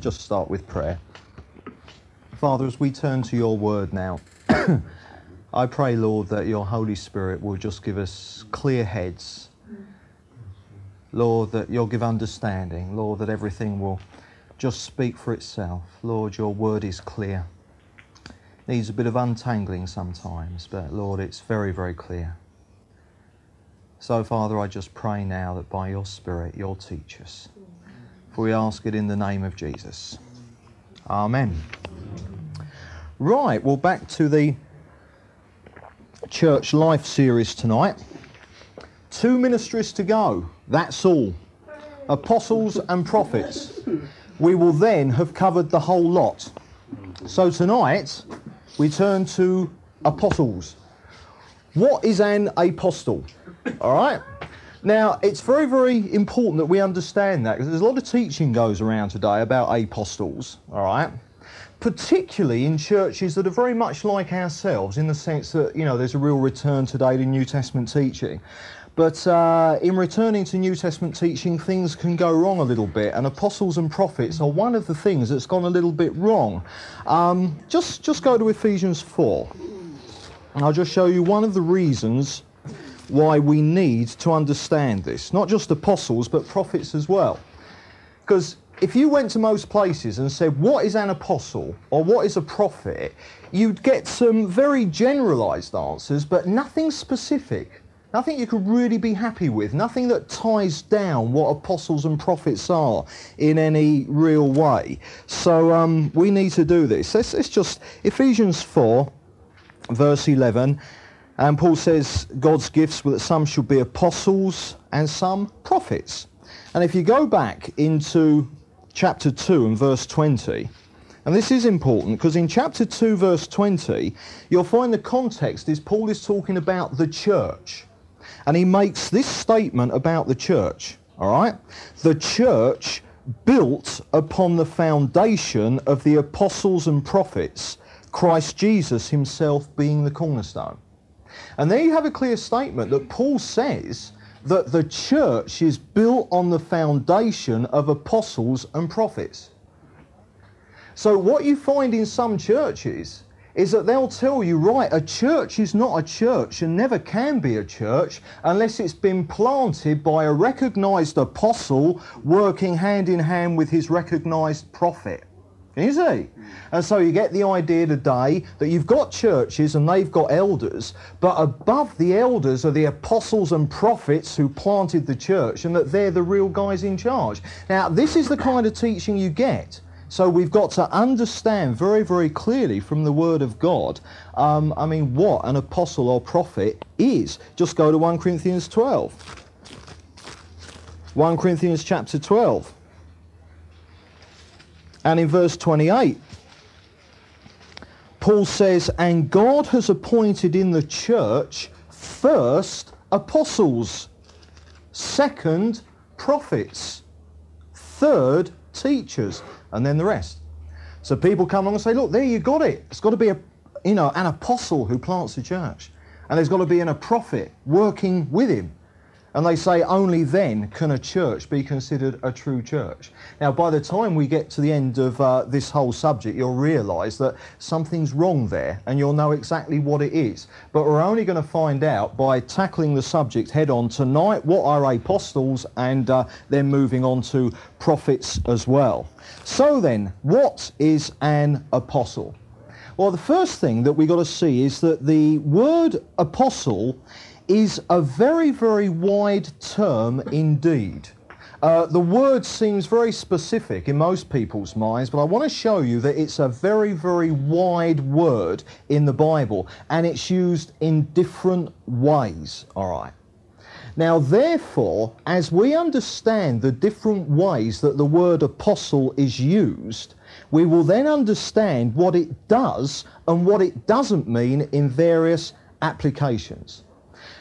Just start with prayer. Father, as we turn to your word now, I pray, Lord, that your Holy Spirit will just give us clear heads. Lord, that you'll give understanding. Lord, that everything will just speak for itself. Lord, your word is clear. Needs a bit of untangling sometimes, but Lord, it's very, very clear. So, Father, I just pray now that by your Spirit you'll teach us. For we ask it in the name of Jesus. Amen. Right, well, back to the Church Life series tonight. Two ministries to go, that's all. Apostles and prophets. We will then have covered the whole lot. So tonight, we turn to apostles. What is an apostle? All right? Now, it's very, very important that we understand that because there's a lot of teaching goes around today about apostles, all right? Particularly in churches that are very much like ourselves in the sense that, you know, there's a real return today to New Testament teaching. But uh, in returning to New Testament teaching, things can go wrong a little bit, and apostles and prophets are one of the things that's gone a little bit wrong. Um, just, just go to Ephesians 4, and I'll just show you one of the reasons why we need to understand this. Not just apostles, but prophets as well. Because if you went to most places and said, What is an apostle or what is a prophet? you'd get some very generalized answers, but nothing specific. Nothing you could really be happy with, nothing that ties down what apostles and prophets are in any real way. So um, we need to do this. Let's, let's just, Ephesians 4, verse 11, and Paul says God's gifts were that some should be apostles and some prophets. And if you go back into chapter 2 and verse 20, and this is important because in chapter 2, verse 20, you'll find the context is Paul is talking about the church. And he makes this statement about the church, all right? The church built upon the foundation of the apostles and prophets, Christ Jesus himself being the cornerstone. And there you have a clear statement that Paul says that the church is built on the foundation of apostles and prophets. So what you find in some churches is that they'll tell you, right, a church is not a church and never can be a church unless it's been planted by a recognized apostle working hand in hand with his recognized prophet. You see? And so you get the idea today that you've got churches and they've got elders, but above the elders are the apostles and prophets who planted the church and that they're the real guys in charge. Now, this is the kind of teaching you get so we've got to understand very, very clearly from the Word of God, um, I mean, what an apostle or prophet is. Just go to 1 Corinthians 12. 1 Corinthians chapter 12. And in verse 28, Paul says, And God has appointed in the church first apostles, second prophets, third teachers and then the rest. So people come along and say, look, there you got it. It's got to be a, you know, an apostle who plants the church. And there's got to be an, a prophet working with him. And they say only then can a church be considered a true church. Now, by the time we get to the end of uh, this whole subject, you'll realise that something's wrong there and you'll know exactly what it is. But we're only going to find out by tackling the subject head on tonight what are apostles and uh, then moving on to prophets as well. So then, what is an apostle? Well, the first thing that we've got to see is that the word apostle is a very, very wide term indeed. Uh, the word seems very specific in most people's minds, but I want to show you that it's a very, very wide word in the Bible, and it's used in different ways, all right? Now, therefore, as we understand the different ways that the word apostle is used, we will then understand what it does and what it doesn't mean in various applications.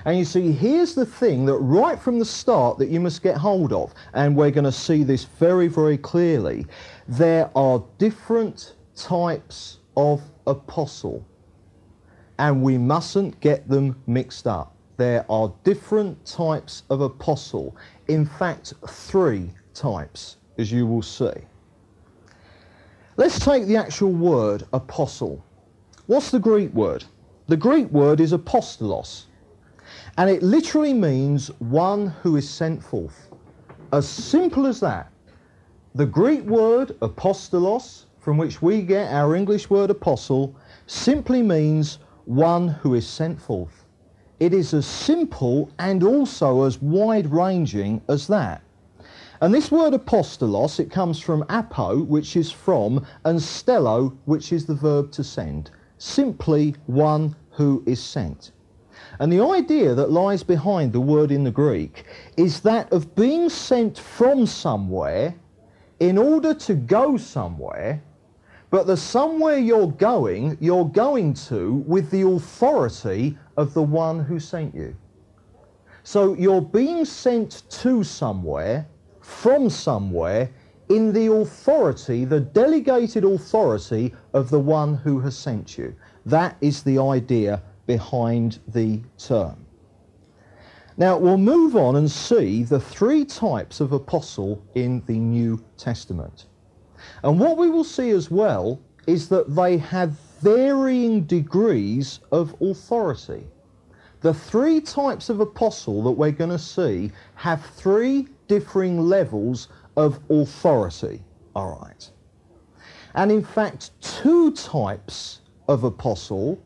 And you see, here's the thing that right from the start that you must get hold of, and we're going to see this very, very clearly. There are different types of apostle, and we mustn't get them mixed up. There are different types of apostle. In fact, three types, as you will see. Let's take the actual word apostle. What's the Greek word? The Greek word is apostolos, and it literally means one who is sent forth. As simple as that. The Greek word apostolos, from which we get our English word apostle, simply means one who is sent forth. It is as simple and also as wide ranging as that. And this word apostolos, it comes from apo, which is from, and stello, which is the verb to send. Simply one who is sent. And the idea that lies behind the word in the Greek is that of being sent from somewhere in order to go somewhere, but the somewhere you're going, you're going to with the authority of the one who sent you. So you're being sent to somewhere, from somewhere, in the authority, the delegated authority of the one who has sent you. That is the idea behind the term. Now we'll move on and see the three types of apostle in the New Testament. And what we will see as well is that they have varying degrees of authority. The three types of apostle that we're going to see have three differing levels of authority. All right. And in fact, two types of apostle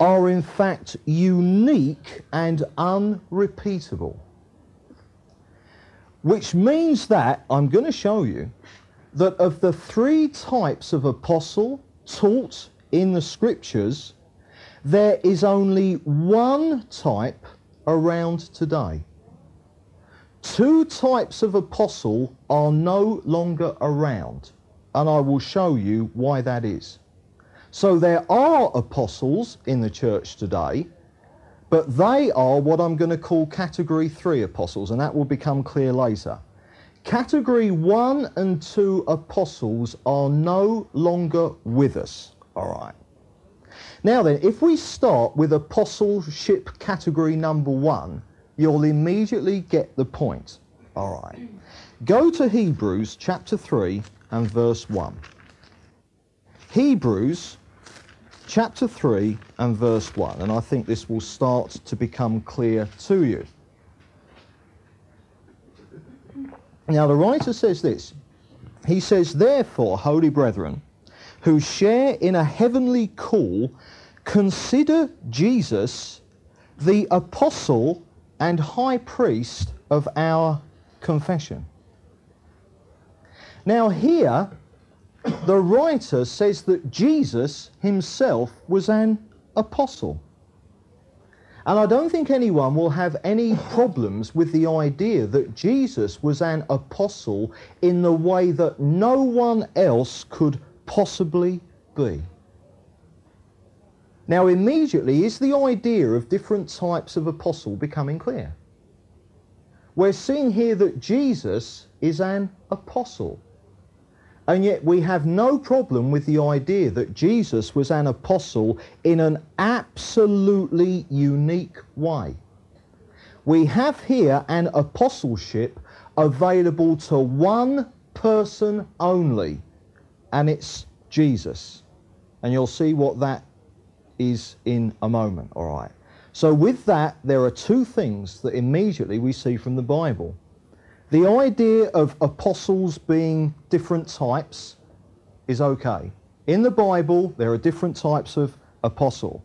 are in fact unique and unrepeatable. Which means that, I'm going to show you, that of the three types of apostle taught in the scriptures, there is only one type around today. Two types of apostle are no longer around, and I will show you why that is. So there are apostles in the church today, but they are what I'm going to call category three apostles, and that will become clear later. Category one and two apostles are no longer with us. All right. Now then, if we start with apostleship category number one, you'll immediately get the point. All right. Go to Hebrews chapter 3 and verse 1. Hebrews chapter 3 and verse 1, and I think this will start to become clear to you. Now, the writer says this. He says, Therefore, holy brethren, who share in a heavenly call, consider Jesus the apostle and high priest of our confession. Now, here, the writer says that Jesus himself was an apostle. And I don't think anyone will have any problems with the idea that Jesus was an apostle in the way that no one else could possibly be. Now, immediately, is the idea of different types of apostle becoming clear? We're seeing here that Jesus is an apostle. And yet we have no problem with the idea that Jesus was an apostle in an absolutely unique way. We have here an apostleship available to one person only, and it's Jesus. And you'll see what that is in a moment, all right? So, with that, there are two things that immediately we see from the Bible. The idea of apostles being different types is okay. In the Bible, there are different types of apostle.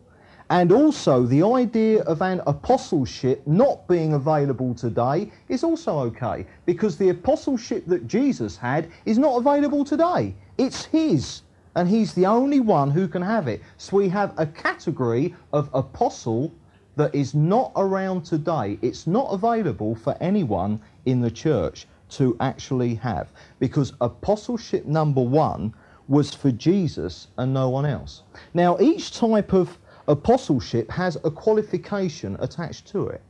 And also, the idea of an apostleship not being available today is also okay, because the apostleship that Jesus had is not available today. It's his, and he's the only one who can have it. So we have a category of apostle that is not around today. It's not available for anyone in the church to actually have. Because apostleship number one was for Jesus and no one else. Now, each type of apostleship has a qualification attached to it.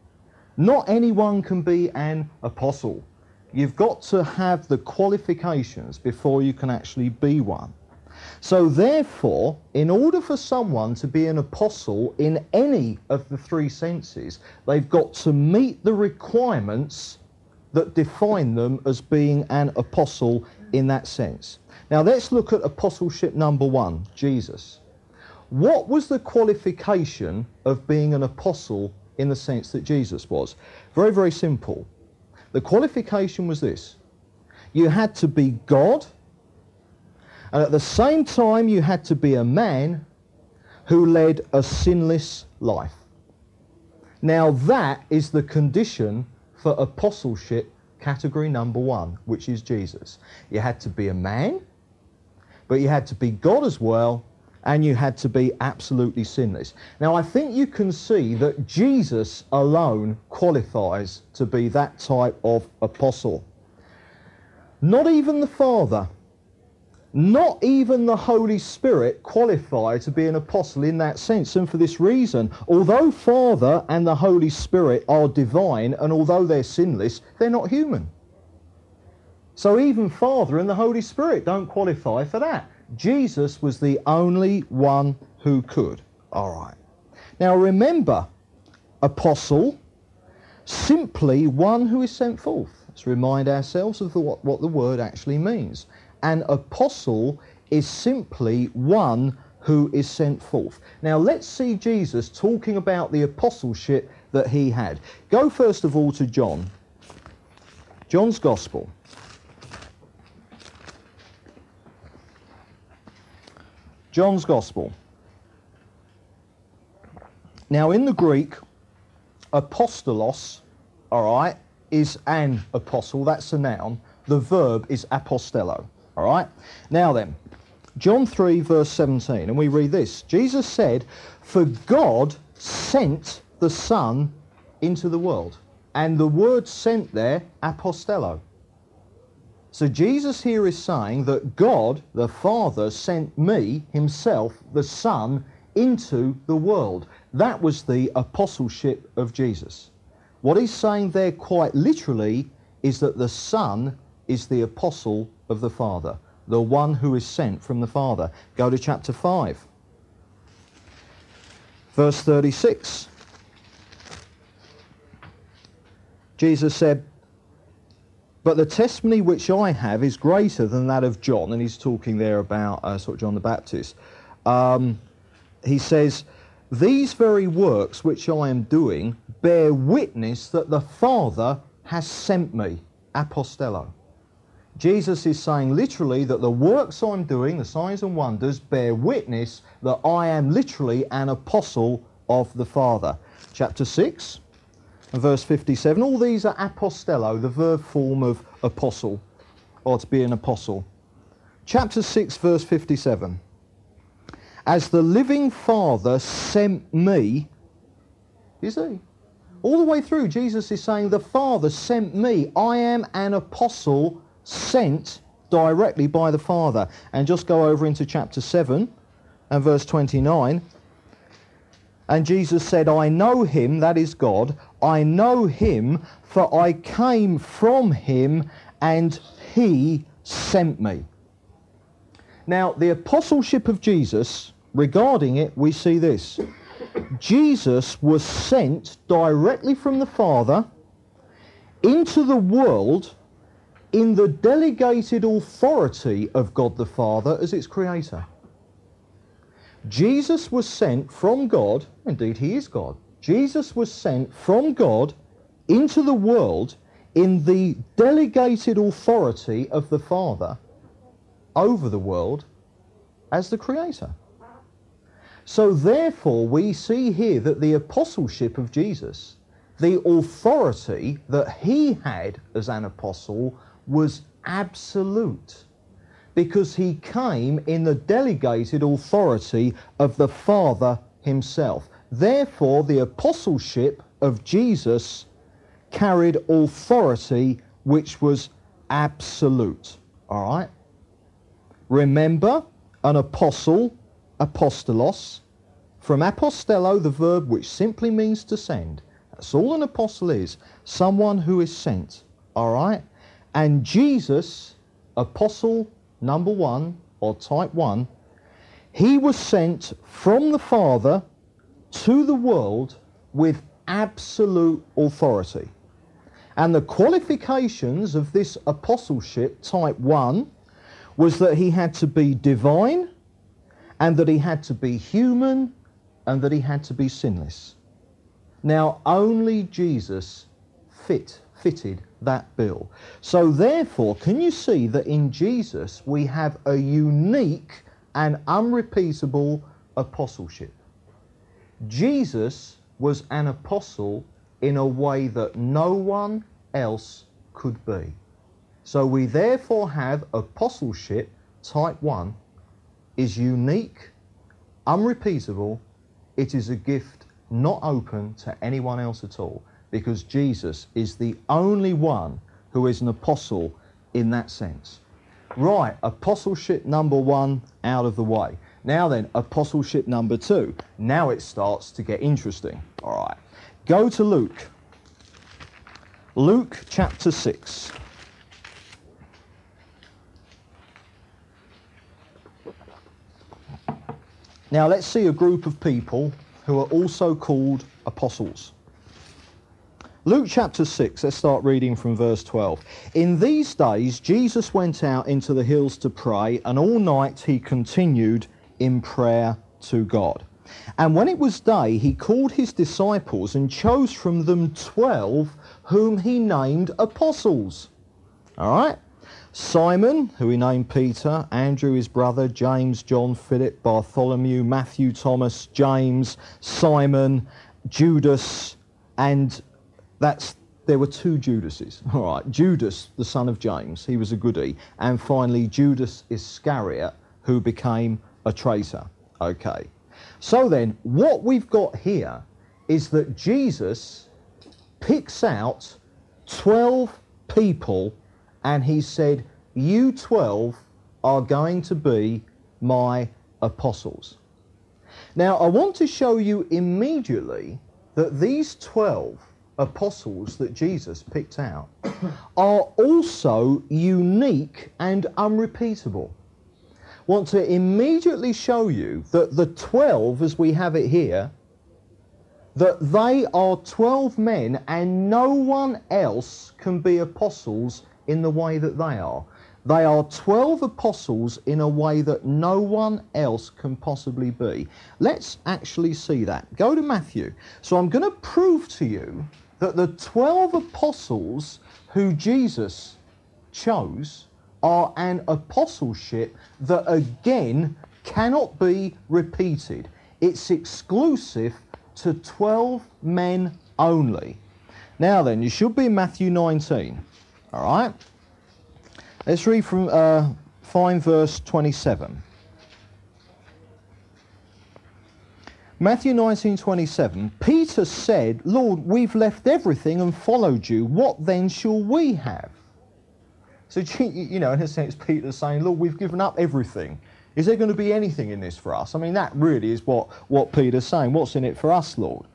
Not anyone can be an apostle. You've got to have the qualifications before you can actually be one. So, therefore, in order for someone to be an apostle in any of the three senses, they've got to meet the requirements that define them as being an apostle in that sense. Now let's look at apostleship number one, Jesus. What was the qualification of being an apostle in the sense that Jesus was? Very, very simple. The qualification was this you had to be God, and at the same time, you had to be a man who led a sinless life. Now, that is the condition for apostleship category number one, which is Jesus. You had to be a man, but you had to be God as well, and you had to be absolutely sinless. Now, I think you can see that Jesus alone qualifies to be that type of apostle. Not even the Father, not even the Holy Spirit qualify to be an apostle in that sense. And for this reason, although Father and the Holy Spirit are divine, and although they're sinless, they're not human. So even Father and the Holy Spirit don't qualify for that. Jesus was the only one who could. All right. Now remember, apostle, simply one who is sent forth. Let's remind ourselves of the, what, what the word actually means. An apostle is simply one who is sent forth. Now let's see Jesus talking about the apostleship that he had. Go first of all to John. John's Gospel. John's Gospel. Now, in the Greek, apostolos, all right, is an apostle. That's a noun. The verb is apostello, all right? Now then, John 3, verse 17, and we read this Jesus said, For God sent the Son into the world. And the word sent there, apostello. So Jesus here is saying that God, the Father, sent me, himself, the Son, into the world. That was the apostleship of Jesus. What he's saying there quite literally is that the Son is the apostle of the Father, the one who is sent from the Father. Go to chapter 5, verse 36. Jesus said, but the testimony which I have is greater than that of John, and he's talking there about uh, sort of John the Baptist. Um, he says, These very works which I am doing bear witness that the Father has sent me, apostello. Jesus is saying literally that the works I'm doing, the signs and wonders, bear witness that I am literally an apostle of the Father. Chapter 6, and verse 57. All these are apostello, the verb form of apostle, or to be an apostle. Chapter 6, verse 57. As the living Father sent me, you see, all the way through, Jesus is saying, The Father sent me. I am an apostle sent directly by the Father. And just go over into chapter 7 and verse 29. And Jesus said, I know him, that is God, I know him, for I came from him, and he sent me. Now, the apostleship of Jesus, regarding it, we see this. Jesus was sent directly from the Father into the world in the delegated authority of God the Father as its creator. Jesus was sent from God, indeed, he is God. Jesus was sent from God into the world in the delegated authority of the Father over the world as the Creator. So, therefore, we see here that the apostleship of Jesus, the authority that he had as an apostle, was absolute because he came in the delegated authority of the Father himself. Therefore, the apostleship of Jesus carried authority which was absolute. All right? Remember, an apostle, apostolos, from apostello, the verb which simply means to send. That's all an apostle is. Someone who is sent. All right? And Jesus, apostle number one, or type one, he was sent from the Father to the world with absolute authority. And the qualifications of this apostleship, type 1, was that he had to be divine and that he had to be human and that he had to be sinless. Now, only Jesus fit, fitted that bill. So therefore, can you see that in Jesus we have a unique and unrepeatable apostleship? Jesus was an apostle in a way that no one else could be. So we therefore have apostleship type 1 is unique, unrepeatable, it is a gift not open to anyone else at all because Jesus is the only one who is an apostle in that sense. Right, apostleship number one out of the way. Now then, apostleship number two. Now it starts to get interesting. All right, go to Luke. Luke chapter 6. Now let's see a group of people who are also called apostles. Luke chapter 6, let's start reading from verse 12. In these days, Jesus went out into the hills to pray, and all night he continued in prayer to God. And when it was day, he called his disciples and chose from them twelve, whom he named apostles. All right? Simon, who he named Peter, Andrew his brother, James, John, Philip, Bartholomew, Matthew, Thomas, James, Simon, Judas, and that's there were two Judases. All right, Judas, the son of James, he was a goody, and finally Judas Iscariot, who became a traitor. Okay. So then, what we've got here is that Jesus picks out 12 people and he said, You 12 are going to be my apostles. Now, I want to show you immediately that these 12 apostles that Jesus picked out are also unique and unrepeatable. Want to immediately show you that the 12, as we have it here, that they are 12 men and no one else can be apostles in the way that they are. They are 12 apostles in a way that no one else can possibly be. Let's actually see that. Go to Matthew. So I'm going to prove to you that the 12 apostles who Jesus chose are an apostleship that again cannot be repeated. It's exclusive to 12 men only. Now then, you should be in Matthew 19. All right? Let's read from uh, 5 verse 27. Matthew 19:27 Peter said, "Lord, we've left everything and followed you. What then shall we have?" So you know, in a sense Peter's saying, "Lord, we've given up everything. Is there going to be anything in this for us?" I mean, that really is what what Peter's saying. What's in it for us, Lord?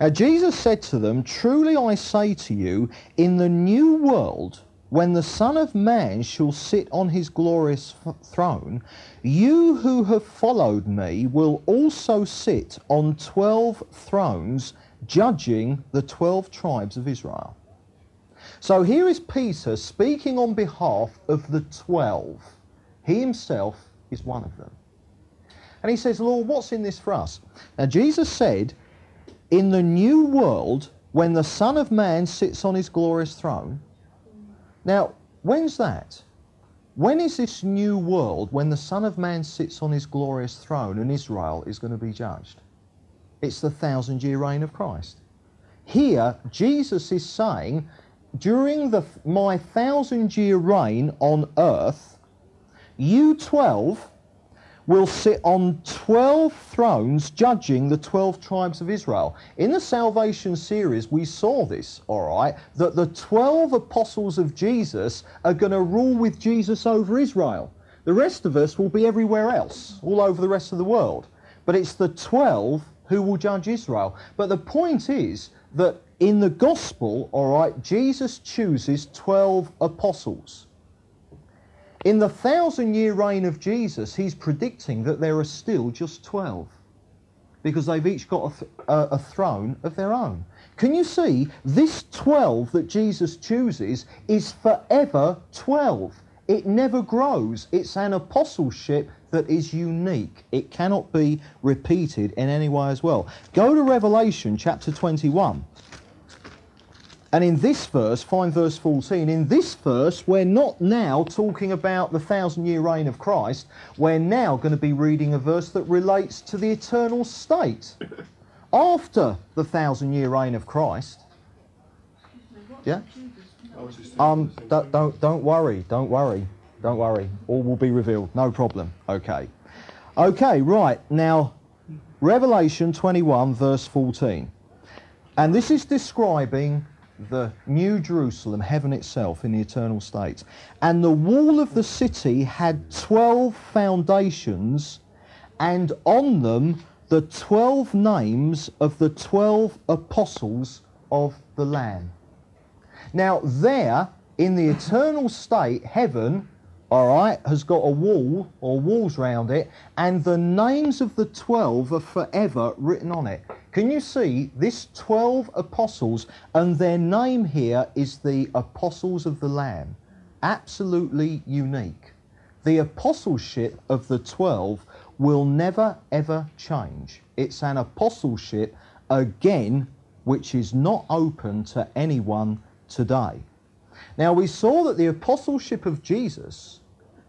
Now, Jesus said to them, "Truly I say to you, in the new world, when the Son of Man shall sit on his glorious throne, you who have followed me will also sit on twelve thrones, judging the twelve tribes of Israel. So here is Peter speaking on behalf of the twelve. He himself is one of them. And he says, Lord, what's in this for us? Now, Jesus said, In the new world, when the Son of Man sits on his glorious throne, now, when's that? When is this new world when the Son of Man sits on his glorious throne and Israel is going to be judged? It's the thousand year reign of Christ. Here, Jesus is saying, during the, my thousand year reign on earth, you 12 will sit on 12 thrones judging the 12 tribes of Israel. In the salvation series, we saw this, all right, that the 12 apostles of Jesus are going to rule with Jesus over Israel. The rest of us will be everywhere else, all over the rest of the world. But it's the 12 who will judge Israel. But the point is that in the gospel, all right, Jesus chooses 12 apostles. In the thousand year reign of Jesus, he's predicting that there are still just 12 because they've each got a, th- a, throne of their own. Can you see this 12 that Jesus chooses is forever 12? It never grows. It's an apostleship that is unique. It cannot be repeated in any way as well. Go to Revelation chapter 21. And in this verse, find verse 14, in this verse, we're not now talking about the thousand year reign of Christ. We're now going to be reading a verse that relates to the eternal state after the thousand year reign of Christ. Yeah? Um, don't, don't, don't worry, don't worry, don't worry. All will be revealed, no problem. Okay. Okay, right. Now, Revelation 21, verse 14. And this is describing the New Jerusalem, heaven itself, in the eternal state. And the wall of the city had 12 foundations, and on them the 12 names of the 12 apostles of the Lamb. Now, there in the eternal state, heaven, all right, has got a wall or walls round it, and the names of the 12 are forever written on it. Can you see this 12 apostles, and their name here is the apostles of the Lamb? Absolutely unique. The apostleship of the 12 will never ever change. It's an apostleship, again, which is not open to anyone today. Now, we saw that the apostleship of Jesus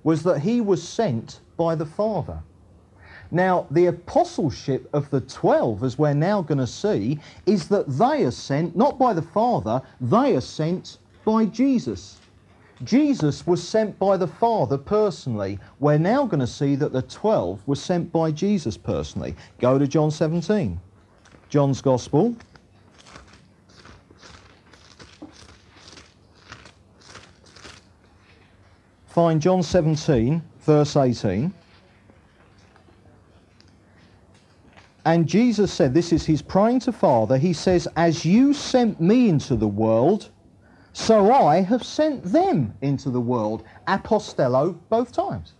was that he was sent by the Father. Now, the apostleship of the 12, as we're now going to see, is that they are sent not by the Father, they are sent by Jesus. Jesus was sent by the Father personally. We're now going to see that the 12 were sent by Jesus personally. Go to John 17. John's Gospel. Find John 17, verse 18. And Jesus said, This is his praying to Father. He says, As you sent me into the world, so I have sent them into the world. Apostello, both times.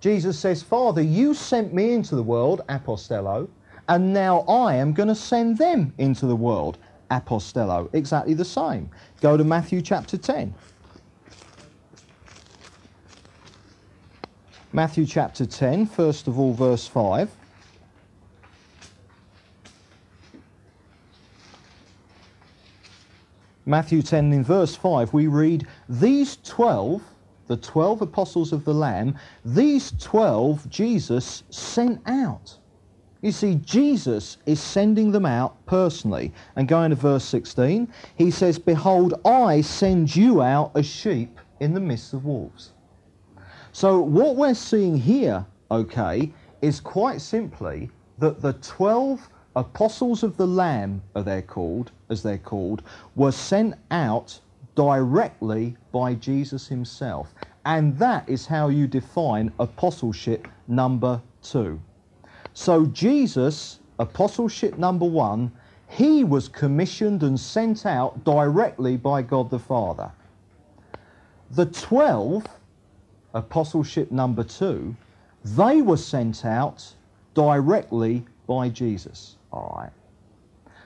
Jesus says, Father, you sent me into the world, apostello, and now I am going to send them into the world, apostello. Exactly the same. Go to Matthew chapter 10. Matthew chapter 10, first of all, verse 5. Matthew 10 in verse 5, we read, These 12, the 12 apostles of the Lamb, these 12 Jesus sent out. You see, Jesus is sending them out personally. And going to verse 16, he says, Behold, I send you out as sheep in the midst of wolves. So what we're seeing here, okay, is quite simply that the 12 apostles of the Lamb, are they called, as they're called, were sent out directly by Jesus himself. And that is how you define apostleship number two. So Jesus, apostleship number one, he was commissioned and sent out directly by God the Father. The twelve, apostleship number two, they were sent out directly by Jesus. All right.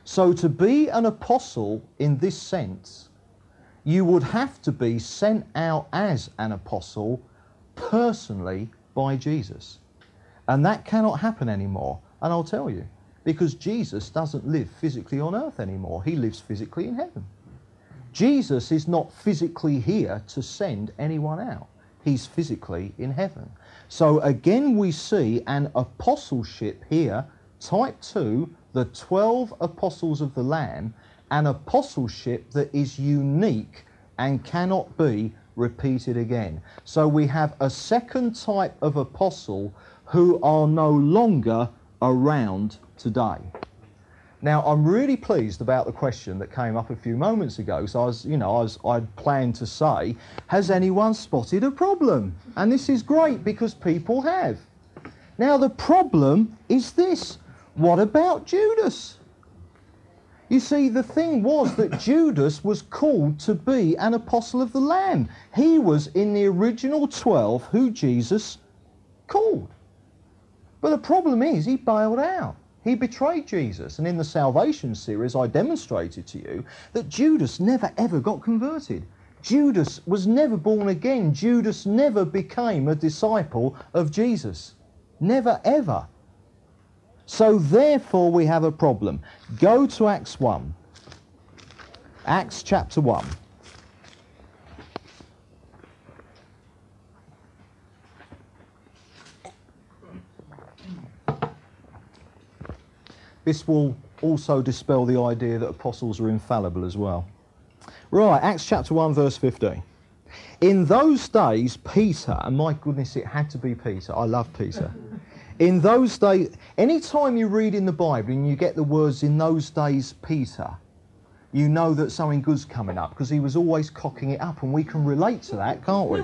So to be an apostle in this sense, you would have to be sent out as an apostle personally by Jesus. And that cannot happen anymore. And I'll tell you, because Jesus doesn't live physically on earth anymore, he lives physically in heaven. Jesus is not physically here to send anyone out, he's physically in heaven. So again, we see an apostleship here Type 2, the 12 apostles of the Lamb, an apostleship that is unique and cannot be repeated again. So we have a second type of apostle who are no longer around today. Now, I'm really pleased about the question that came up a few moments ago. So I was, you know, I was, I'd planned to say, has anyone spotted a problem? And this is great because people have. Now, the problem is this what about Judas? You see, the thing was that Judas was called to be an apostle of the Lamb. He was in the original 12 who Jesus called. But the problem is, he bailed out. He betrayed Jesus. And in the salvation series, I demonstrated to you that Judas never ever got converted. Judas was never born again. Judas never became a disciple of Jesus. Never ever. So therefore we have a problem. Go to Acts 1. Acts chapter 1. This will also dispel the idea that apostles are infallible as well. Right, Acts chapter 1, verse 15. In those days, Peter, and my goodness, it had to be Peter. I love Peter. In those days, any time you read in the Bible and you get the words, in those days, Peter, you know that something good's coming up because he was always cocking it up, and we can relate to that, can't we?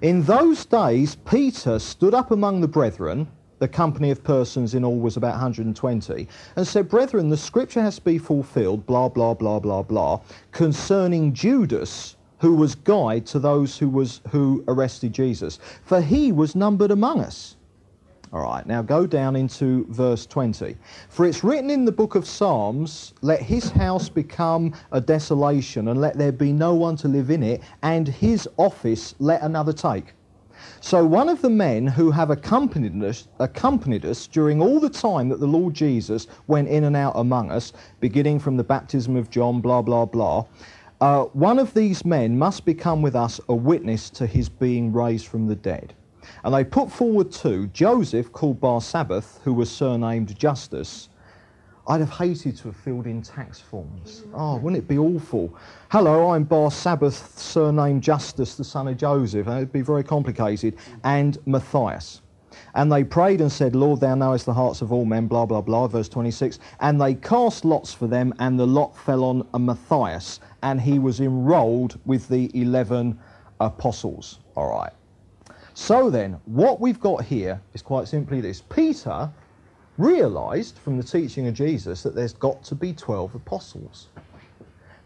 in those days, Peter stood up among the brethren the company of persons in all was about 120, and said, Brethren, the scripture has to be fulfilled, blah, blah, blah, blah, blah, concerning Judas, who was guide to those who, was, who arrested Jesus, for he was numbered among us. All right, now go down into verse 20. For it's written in the book of Psalms, Let his house become a desolation, and let there be no one to live in it, and his office let another take. So one of the men who have accompanied us, accompanied us during all the time that the Lord Jesus went in and out among us, beginning from the baptism of John, blah, blah, blah, uh, one of these men must become with us a witness to his being raised from the dead. And they put forward two, Joseph, called Barsabbath, who was surnamed Justus, I'd have hated to have filled in tax forms. Oh, wouldn't it be awful? Hello, I'm Bar Sabbath, surname Justus, the son of Joseph. It'd be very complicated. And Matthias. And they prayed and said, Lord, thou knowest the hearts of all men, blah, blah, blah, verse 26. And they cast lots for them, and the lot fell on a Matthias, and he was enrolled with the 11 apostles. All right. So then, what we've got here is quite simply this Peter realized from the teaching of Jesus that there's got to be 12 apostles.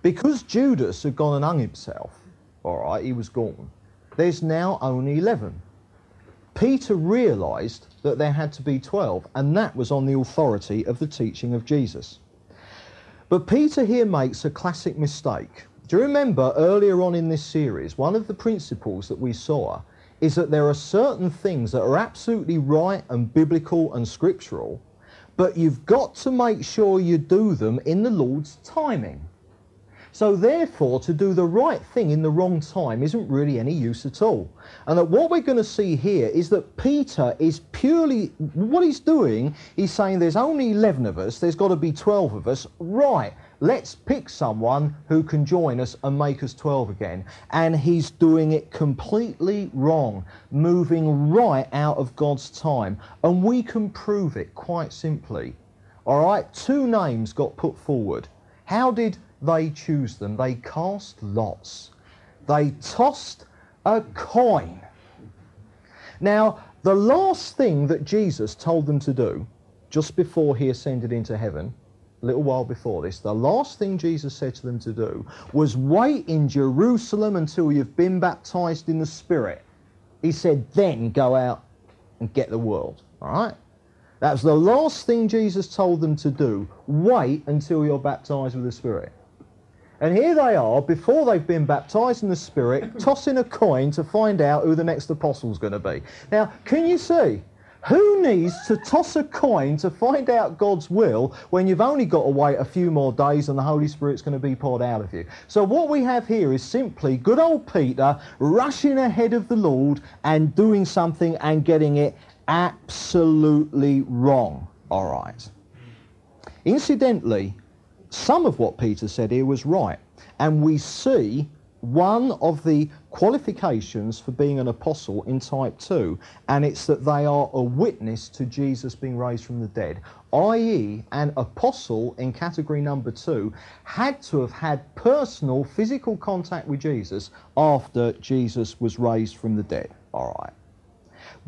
Because Judas had gone and hung himself, all right, he was gone, there's now only 11. Peter realized that there had to be 12, and that was on the authority of the teaching of Jesus. But Peter here makes a classic mistake. Do you remember earlier on in this series, one of the principles that we saw is that there are certain things that are absolutely right and biblical and scriptural, but you've got to make sure you do them in the Lord's timing. So therefore, to do the right thing in the wrong time isn't really any use at all. And that what we're going to see here is that Peter is purely, what he's doing, he's saying there's only 11 of us, there's got to be 12 of us. Right, let's pick someone who can join us and make us 12 again. And he's doing it completely wrong, moving right out of God's time. And we can prove it quite simply. All right, two names got put forward. How did they choose them? They cast lots, they tossed a coin. Now, the last thing that Jesus told them to do just before he ascended into heaven a little while before this, the last thing Jesus said to them to do was wait in Jerusalem until you've been baptized in the Spirit. He said, then go out and get the world. All right? That was the last thing Jesus told them to do. Wait until you're baptized with the Spirit. And here they are, before they've been baptized in the Spirit, tossing a coin to find out who the next apostle's going to be. Now, can you see? Who needs to toss a coin to find out God's will when you've only got to wait a few more days and the Holy Spirit's going to be poured out of you? So, what we have here is simply good old Peter rushing ahead of the Lord and doing something and getting it absolutely wrong. All right. Incidentally, some of what Peter said here was right. And we see one of the qualifications for being an apostle in type 2, and it's that they are a witness to Jesus being raised from the dead, i.e., an apostle in category number 2 had to have had personal physical contact with Jesus after Jesus was raised from the dead. All right.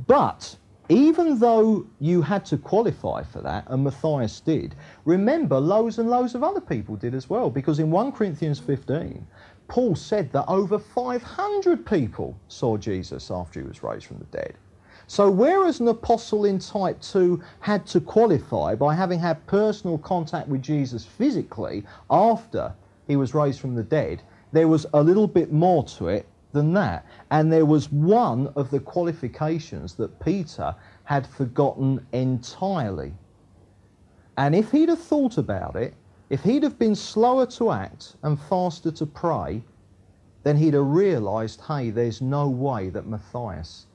But even though you had to qualify for that, and Matthias did, remember loads and loads of other people did as well, because in 1 Corinthians 15, Paul said that over 500 people saw Jesus after he was raised from the dead. So, whereas an apostle in type 2 had to qualify by having had personal contact with Jesus physically after he was raised from the dead, There was a little bit more to it than that. And there was one of the qualifications that Peter had forgotten entirely. And if he'd have thought about it, if he'd have been slower to act and faster to pray, then he'd have realised, hey, there's no way that Matthias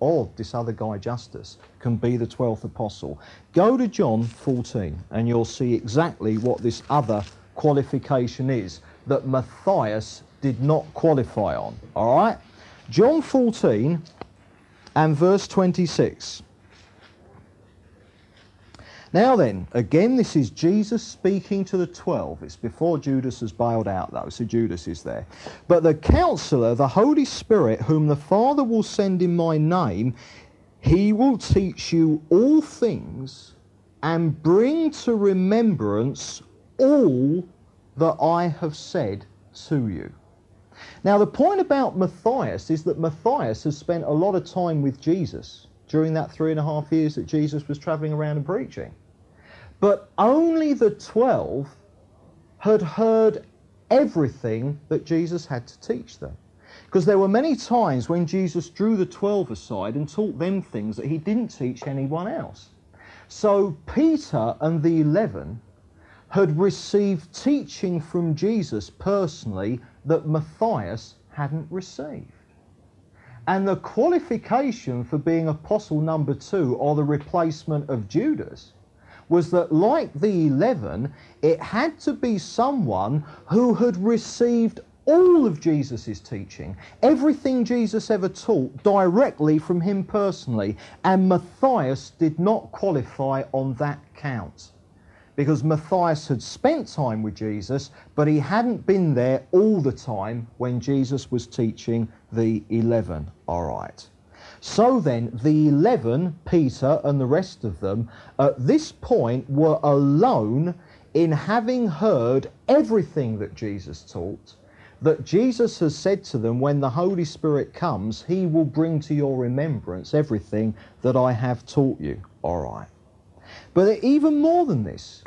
or this other guy, Justus, can be the 12th apostle. Go to John 14 and you'll see exactly what this other qualification is that Matthias did not qualify on. All right? John 14 and verse 26. Now then, again, this is Jesus speaking to the twelve. It's before Judas has bailed out, though, so Judas is there. But the counselor, the Holy Spirit, whom the Father will send in my name, he will teach you all things and bring to remembrance all that I have said to you. Now, the point about Matthias is that Matthias has spent a lot of time with Jesus during that three and a half years that Jesus was traveling around and preaching. But only the 12 had heard everything that Jesus had to teach them. Because there were many times when Jesus drew the 12 aside and taught them things that he didn't teach anyone else. So Peter and the 11 had received teaching from Jesus personally that Matthias hadn't received. And the qualification for being apostle number two, or the replacement of Judas, was that, like the eleven, it had to be someone who had received all of Jesus' teaching, everything Jesus ever taught directly from him personally. And Matthias did not qualify on that count because Matthias had spent time with Jesus, but he hadn't been there all the time when Jesus was teaching the 11. All right. So then, the 11, Peter and the rest of them, at this point were alone in having heard everything that Jesus taught. That Jesus has said to them, when the Holy Spirit comes, he will bring to your remembrance everything that I have taught you. All right. But even more than this,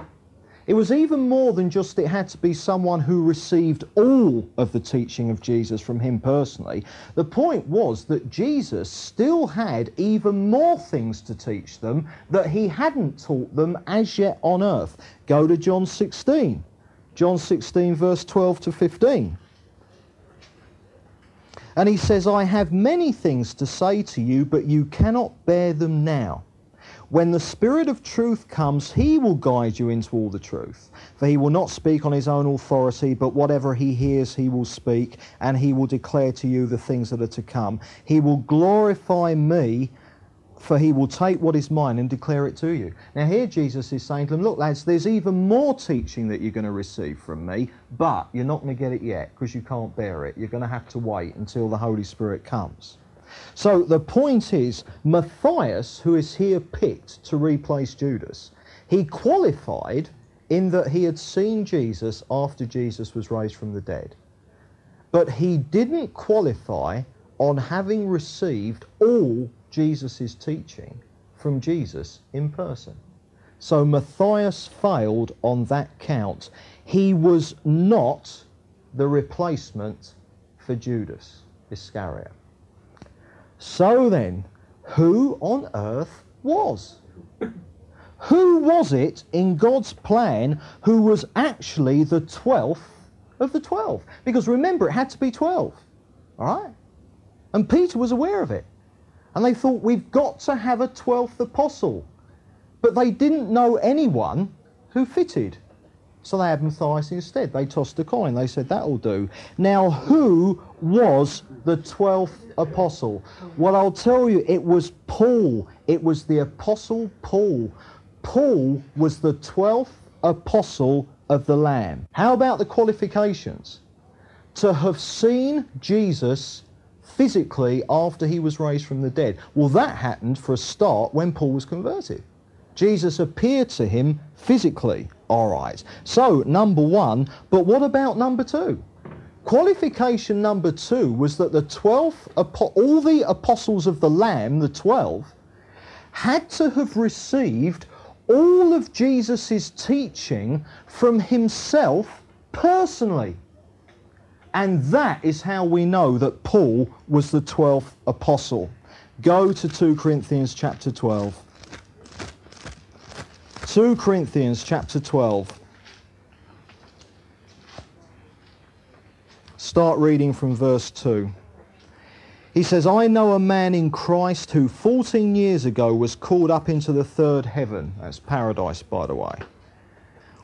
it was even more than just it had to be someone who received all of the teaching of Jesus from him personally. The point was that Jesus still had even more things to teach them that he hadn't taught them as yet on earth. Go to John 16. John 16, verse 12 to 15. And he says, I have many things to say to you, but you cannot bear them now. When the Spirit of truth comes, he will guide you into all the truth. For he will not speak on his own authority, but whatever he hears, he will speak, and he will declare to you the things that are to come. He will glorify me, for he will take what is mine and declare it to you. Now, here Jesus is saying to them, Look, lads, there's even more teaching that you're going to receive from me, but you're not going to get it yet because you can't bear it. You're going to have to wait until the Holy Spirit comes. So the point is, Matthias, who is here picked to replace Judas, he qualified in that he had seen Jesus after Jesus was raised from the dead. But he didn't qualify on having received all Jesus' teaching from Jesus in person. So Matthias failed on that count. He was not the replacement for Judas Iscariot. So then, who on earth was? Who was it in God's plan who was actually the 12th of the 12? Because remember, it had to be 12. All right? And Peter was aware of it. And they thought, we've got to have a 12th apostle. But they didn't know anyone who fitted. So they had Matthias instead. They tossed a coin. They said, that'll do. Now, who was the 12th apostle? Well, I'll tell you, it was Paul. It was the apostle Paul. Paul was the 12th apostle of the Lamb. How about the qualifications? To have seen Jesus physically after he was raised from the dead. Well, that happened for a start when Paul was converted. Jesus appeared to him physically. All right. So, number one, but what about number two? Qualification number two was that the 12, all the apostles of the Lamb, the 12, had to have received all of Jesus' teaching from himself personally. And that is how we know that Paul was the 12th apostle. Go to 2 Corinthians chapter 12. 2 Corinthians chapter 12. Start reading from verse 2. He says, I know a man in Christ who 14 years ago was called up into the third heaven. That's paradise, by the way.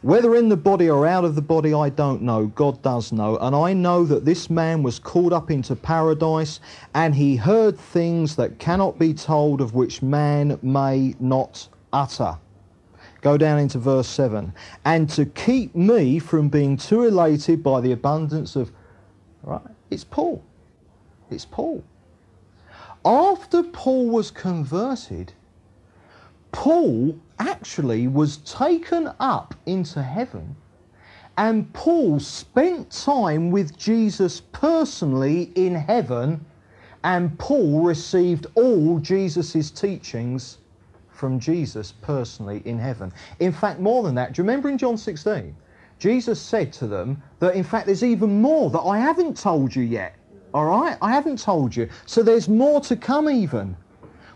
Whether in the body or out of the body, I don't know. God does know. And I know that this man was called up into paradise, and he heard things that cannot be told, of which man may not utter. Go down into verse 7. And to keep me from being too elated by the abundance of. Right? It's Paul. It's Paul. After Paul was converted, Paul actually was taken up into heaven and Paul spent time with Jesus personally in heaven and Paul received all Jesus' teachings from Jesus personally in heaven. In fact, more than that, do you remember in John 16? Jesus said to them that in fact there's even more that I haven't told you yet. All right? I haven't told you. So there's more to come even.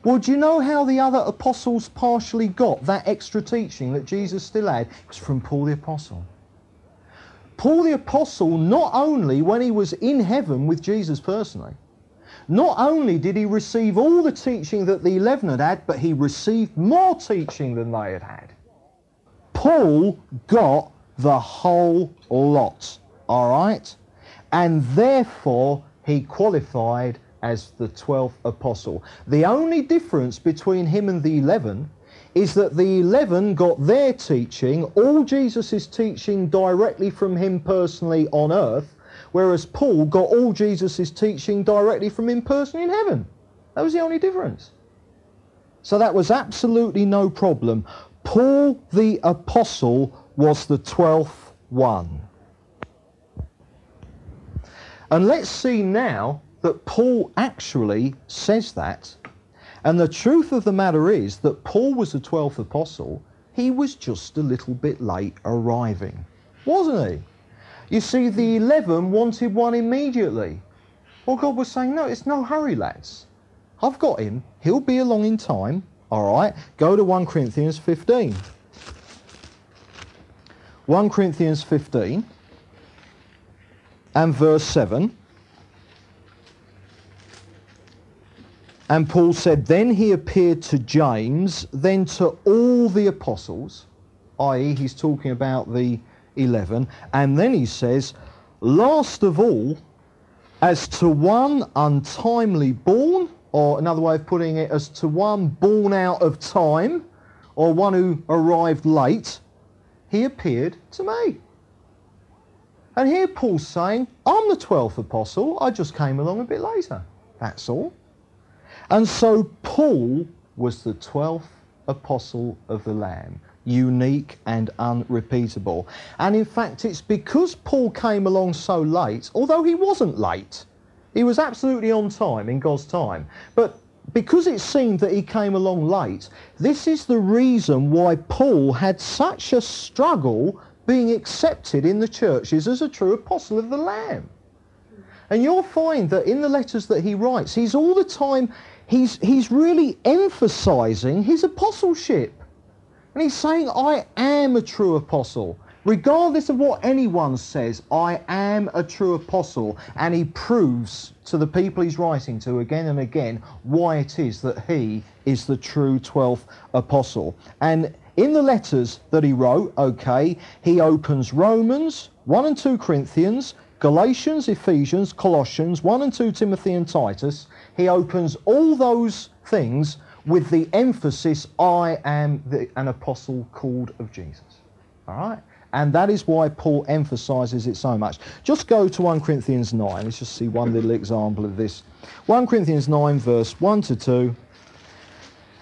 Well, do you know how the other apostles partially got that extra teaching that Jesus still had? It was from Paul the Apostle. Paul the Apostle, not only when he was in heaven with Jesus personally, not only did he receive all the teaching that the eleven had had, but he received more teaching than they had had. Paul got the whole lot, all right? And therefore, he qualified as the 12th apostle. The only difference between him and the 11 is that the 11 got their teaching, all Jesus' teaching directly from him personally on earth, whereas Paul got all Jesus' teaching directly from him personally in heaven. That was the only difference. So that was absolutely no problem. Paul the apostle was the 12th one. And let's see now that Paul actually says that. And the truth of the matter is that Paul was the 12th apostle. He was just a little bit late arriving, wasn't he? You see, the hmm. 11 wanted one immediately. Well, God was saying, no, it's no hurry, lads. I've got him. He'll be along in time. All right. Go to 1 Corinthians 15. 1 Corinthians 15 and verse 7. And Paul said, Then he appeared to James, then to all the apostles, i.e., he's talking about the 11. And then he says, Last of all, as to one untimely born, or another way of putting it, as to one born out of time, or one who arrived late, he appeared to me. And here Paul's saying, I'm the 12th apostle, I just came along a bit later. That's all. And so Paul was the 12th apostle of the Lamb, unique and unrepeatable. And in fact, it's because Paul came along so late, although he wasn't late, he was absolutely on time in God's time. But because it seemed that he came along late, this is the reason why Paul had such a struggle being accepted in the churches as a true apostle of the Lamb. And you'll find that in the letters that he writes, he's all the time he's, he's really emphasizing his apostleship. And he's saying, I am a true apostle. Regardless of what anyone says, I am a true apostle. And he proves to the people he's writing to again and again why it is that he is the true 12th apostle. And in the letters that he wrote, okay, he opens Romans, 1 and 2 Corinthians, Galatians, Ephesians, Colossians, 1 and 2 Timothy and Titus, he opens all those things with the emphasis, I am the, an apostle called of Jesus. All right? And that is why Paul emphasizes it so much. Just go to 1 Corinthians 9. Let's just see one little example of this. 1 Corinthians 9, verse 1 to 2.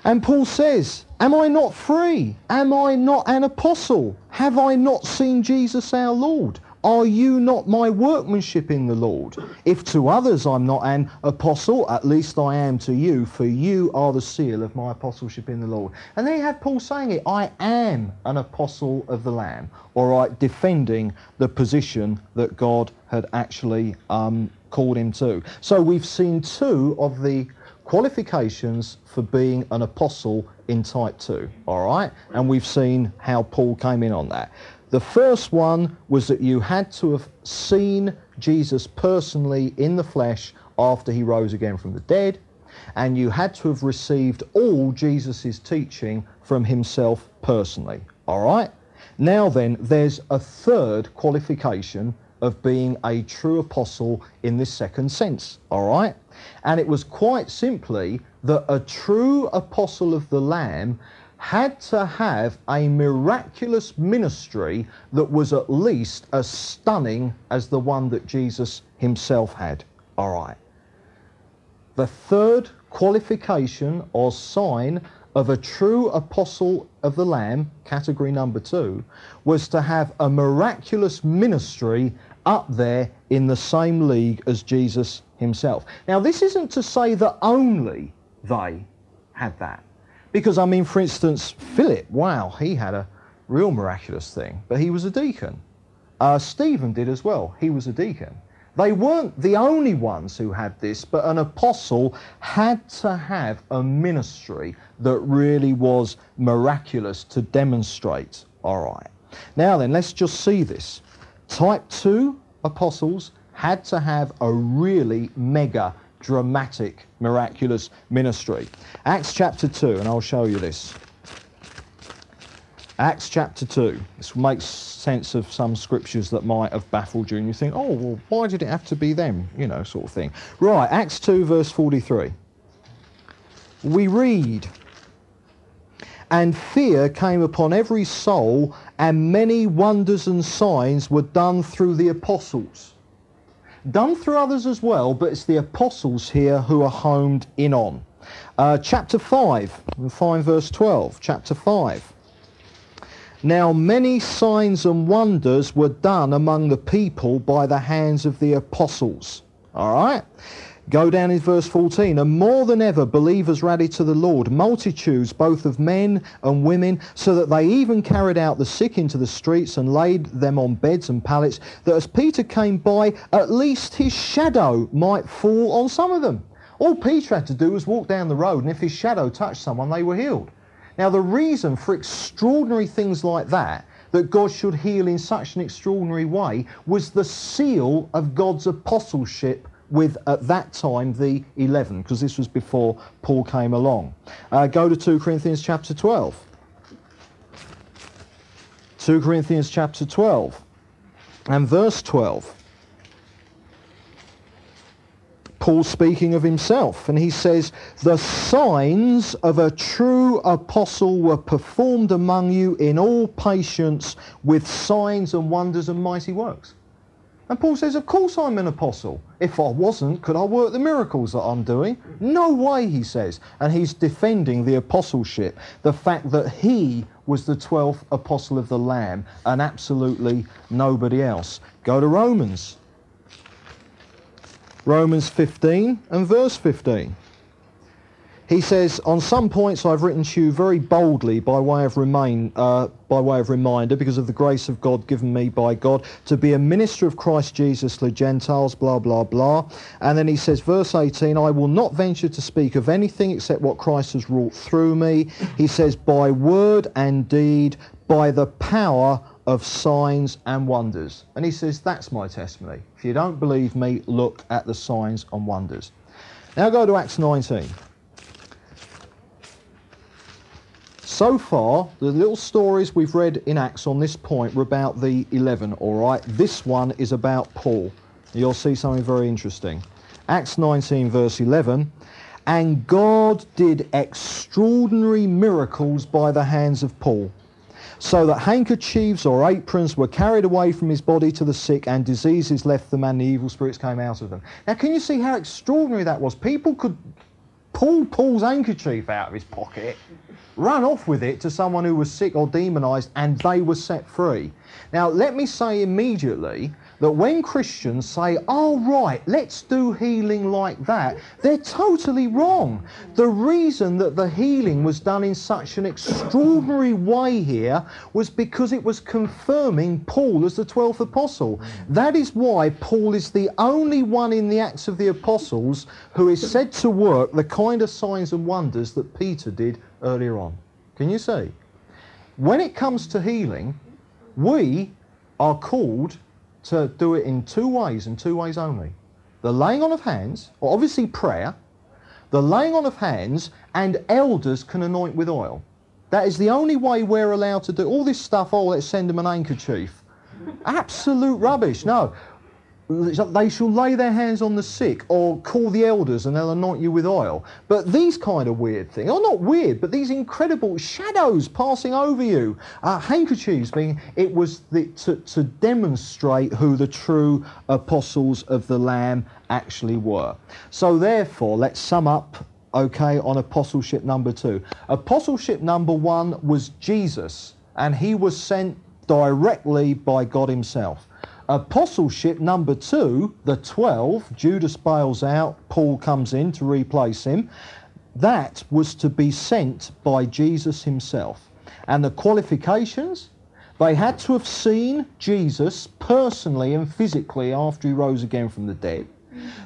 And Paul says, Am I not free? Am I not an apostle? Have I not seen Jesus our Lord? Are you not my workmanship in the Lord? If to others I'm not an apostle, at least I am to you, for you are the seal of my apostleship in the Lord. And then you have Paul saying it I am an apostle of the Lamb, all right, defending the position that God had actually um, called him to. So we've seen two of the qualifications for being an apostle in type 2, all right? And we've seen how Paul came in on that. The first one was that you had to have seen Jesus personally in the flesh after he rose again from the dead, and you had to have received all Jesus' teaching from himself personally. All right? Now then, there's a third qualification of being a true apostle in this second sense. All right? And it was quite simply that a true apostle of the Lamb had to have a miraculous ministry that was at least as stunning as the one that Jesus himself had. All right. The third qualification or sign of a true apostle of the Lamb, category number two, was to have a miraculous ministry up there in the same league as Jesus himself. Now, this isn't to say that only they had that. Because, I mean, for instance, Philip, wow, he had a real miraculous thing, but he was a deacon. Uh, Stephen did as well, he was a deacon. They weren't the only ones who had this, but an apostle had to have a ministry that really was miraculous to demonstrate. All right. Now then, let's just see this. Type 2 apostles had to have a really mega dramatic, miraculous ministry. Acts chapter 2, and I'll show you this. Acts chapter 2. This makes sense of some scriptures that might have baffled you, and you think, oh, well, why did it have to be them? You know, sort of thing. Right, Acts 2, verse 43. We read, And fear came upon every soul, and many wonders and signs were done through the apostles done through others as well, but it's the apostles here who are homed in on. Uh, chapter 5, we'll find verse 12. Chapter 5. Now many signs and wonders were done among the people by the hands of the apostles. All right? Go down in verse 14. And more than ever, believers rallied to the Lord, multitudes both of men and women, so that they even carried out the sick into the streets and laid them on beds and pallets, that as Peter came by, at least his shadow might fall on some of them. All Peter had to do was walk down the road, and if his shadow touched someone, they were healed. Now, the reason for extraordinary things like that that God should heal in such an extraordinary way was the seal of God's apostleship with at that time the 11, because this was before Paul came along. Uh, go to 2 Corinthians chapter 12. 2 Corinthians chapter 12 and verse 12. Paul speaking of himself, and he says, The signs of a true apostle were performed among you in all patience with signs and wonders and mighty works. And Paul says, Of course I'm an apostle. If I wasn't, could I work the miracles that I'm doing? No way, he says. And he's defending the apostleship, the fact that he was the 12th apostle of the Lamb and absolutely nobody else. Go to Romans. Romans 15 and verse 15. He says, on some points I've written to you very boldly by way of remain, uh, by way of reminder, because of the grace of God given me by God, to be a minister of Christ Jesus to the Gentiles, blah, blah, blah. And then he says, verse 18, I will not venture to speak of anything except what Christ has wrought through me. He says, by word and deed, by the power of signs and wonders. And he says, that's my testimony. If you don't believe me, look at the signs and wonders. Now go to Acts 19. So far, the little stories we've read in Acts on this point were about the 11, all right? This one is about Paul. You'll see something very interesting. Acts 19, verse 11. And God did extraordinary miracles by the hands of Paul, so that handkerchiefs or aprons were carried away from his body to the sick, and diseases left them, and the evil spirits came out of them. Now, can you see how extraordinary that was? People could Paul pulls handkerchief out of his pocket, ran off with it to someone who was sick or demonized, and they were set free. Now, let me say immediately that when Christians say, oh, right, let's do healing like that, they're totally wrong. The reason that the healing was done in such an extraordinary way here was because it was confirming Paul as the 12th apostle. That is why Paul is the only one in the Acts of the Apostles who is said to work the kind of signs and wonders that Peter did earlier on. Can you see? When it comes to healing, we are called to do it in two ways and two ways only. The laying on of hands, or obviously prayer, the laying on of hands, and elders can anoint with oil. That is the only way we're allowed to do all this stuff. Oh, let's send them an handkerchief. Absolute rubbish. No, they shall lay their hands on the sick or call the elders and they'll anoint you with oil. But these kind of weird things, or not weird, but these incredible shadows passing over you, uh, handkerchiefs being, it was the, to, to demonstrate who the true apostles of the Lamb actually were. So therefore, let's sum up okay, on apostleship number two. Apostleship number one was Jesus, and he was sent directly by God Himself. Apostleship number two, the 12, Judas bails out, Paul comes in to replace him. That was to be sent by Jesus himself. And the qualifications? They had to have seen Jesus personally and physically after he rose again from the dead.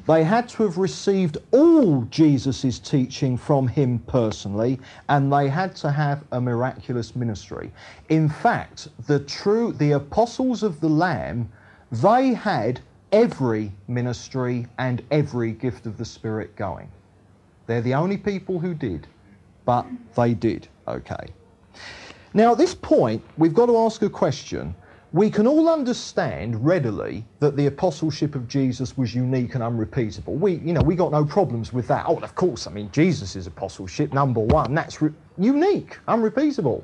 They had to have received all Jesus' teaching from him personally, and they had to have a miraculous ministry. In fact, the true the apostles of the Lamb they had every ministry and every gift of the Spirit going. They're the only people who did, but they did, okay. Now, at this point, we've got to ask a question. We can all understand readily that the apostleship of Jesus was unique and unrepeatable. We, you know, we got no problems with that. Oh, of course, I mean, Jesus' apostleship, number one, that's re- unique, unrepeatable.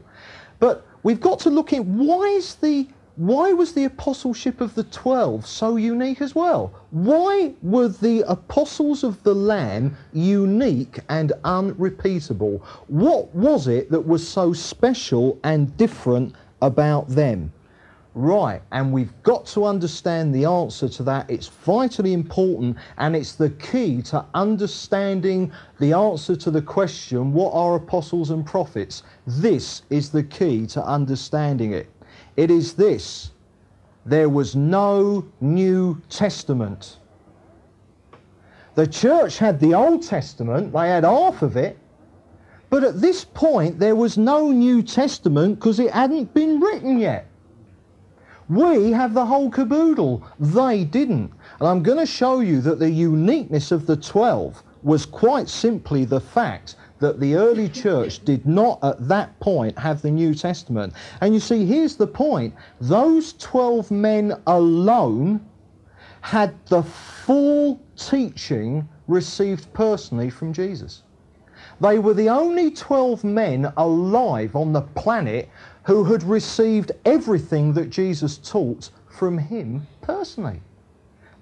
But we've got to look at why is the why was the apostleship of the twelve so unique as well? Why were the apostles of the Lamb unique and unrepeatable? What was it that was so special and different about them? Right, and we've got to understand the answer to that. It's vitally important and it's the key to understanding the answer to the question what are apostles and prophets? This is the key to understanding it. It is this there was no New Testament. The church had the Old Testament, they had half of it, but at this point there was no New Testament because it hadn't been written yet. We have the whole caboodle. They didn't. And I'm going to show you that the uniqueness of the 12 was quite simply the fact that the early church did not at that point have the New Testament. And you see, here's the point those 12 men alone had the full teaching received personally from Jesus. They were the only 12 men alive on the planet who had received everything that Jesus taught from him personally.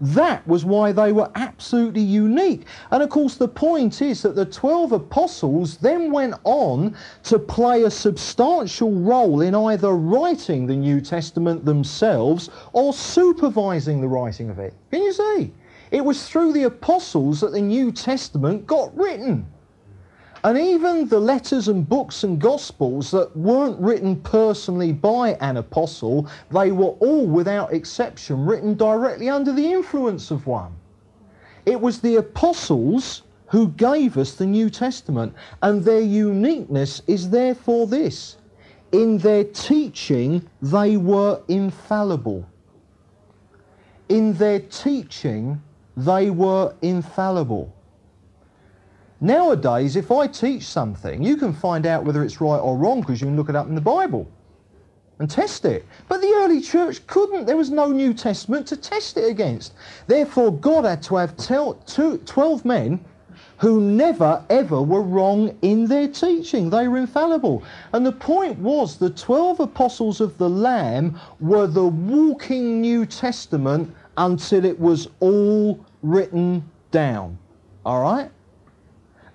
That was why they were absolutely unique. And of course, the point is that the 12 apostles then went on to play a substantial role in either writing the New Testament themselves or supervising the writing of it. Can you see? It was through the apostles that the New Testament got written. And even the letters and books and gospels that weren't written personally by an apostle, they were all, without exception, written directly under the influence of one. It was the apostles who gave us the New Testament, and their uniqueness is therefore this in their teaching, they were infallible. In their teaching, they were infallible. Nowadays, if I teach something, you can find out whether it's right or wrong because you can look it up in the Bible and test it. But the early church couldn't. There was no New Testament to test it against. Therefore, God had to have 12 men who never ever were wrong in their teaching. They were infallible. And the point was the 12 apostles of the Lamb were the walking New Testament until it was all written down. All right?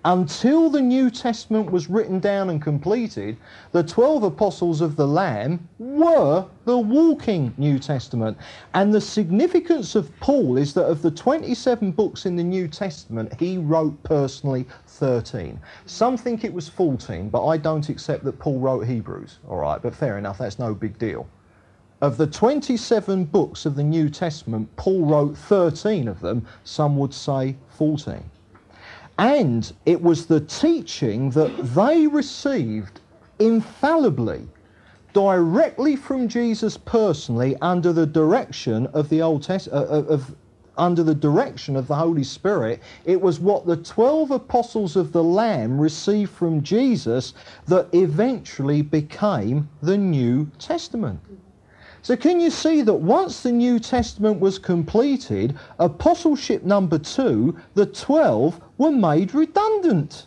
Until the New Testament was written down and completed, the 12 apostles of the Lamb were the walking New Testament. And the significance of Paul is that of the 27 books in the New Testament, he wrote personally 13. Some think it was 14, but I don't accept that Paul wrote Hebrews. All right, but fair enough, that's no big deal. Of the 27 books of the New Testament, Paul wrote 13 of them, some would say 14. And it was the teaching that they received infallibly, directly from Jesus personally, under the direction of the Old Testament, uh, of, under the direction of the Holy Spirit. It was what the 12 apostles of the Lamb received from Jesus that eventually became the New Testament. So, can you see that once the New Testament was completed, apostleship number two, the 12 were made redundant?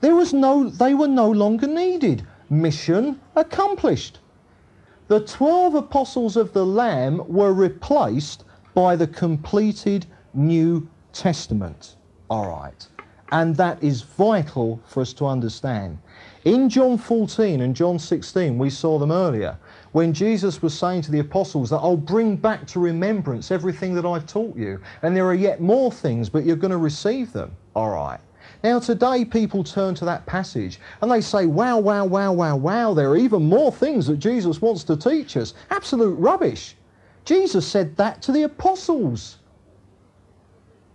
There was no, they were no longer needed. Mission accomplished. The 12 apostles of the Lamb were replaced by the completed New Testament. All right. And that is vital for us to understand. In John 14 and John 16, we saw them earlier when Jesus was saying to the apostles that I'll bring back to remembrance everything that I've taught you. And there are yet more things, but you're going to receive them. All right. Now, today, people turn to that passage and they say, wow, wow, wow, wow, wow, there are even more things that Jesus wants to teach us. Absolute rubbish. Jesus said that to the apostles.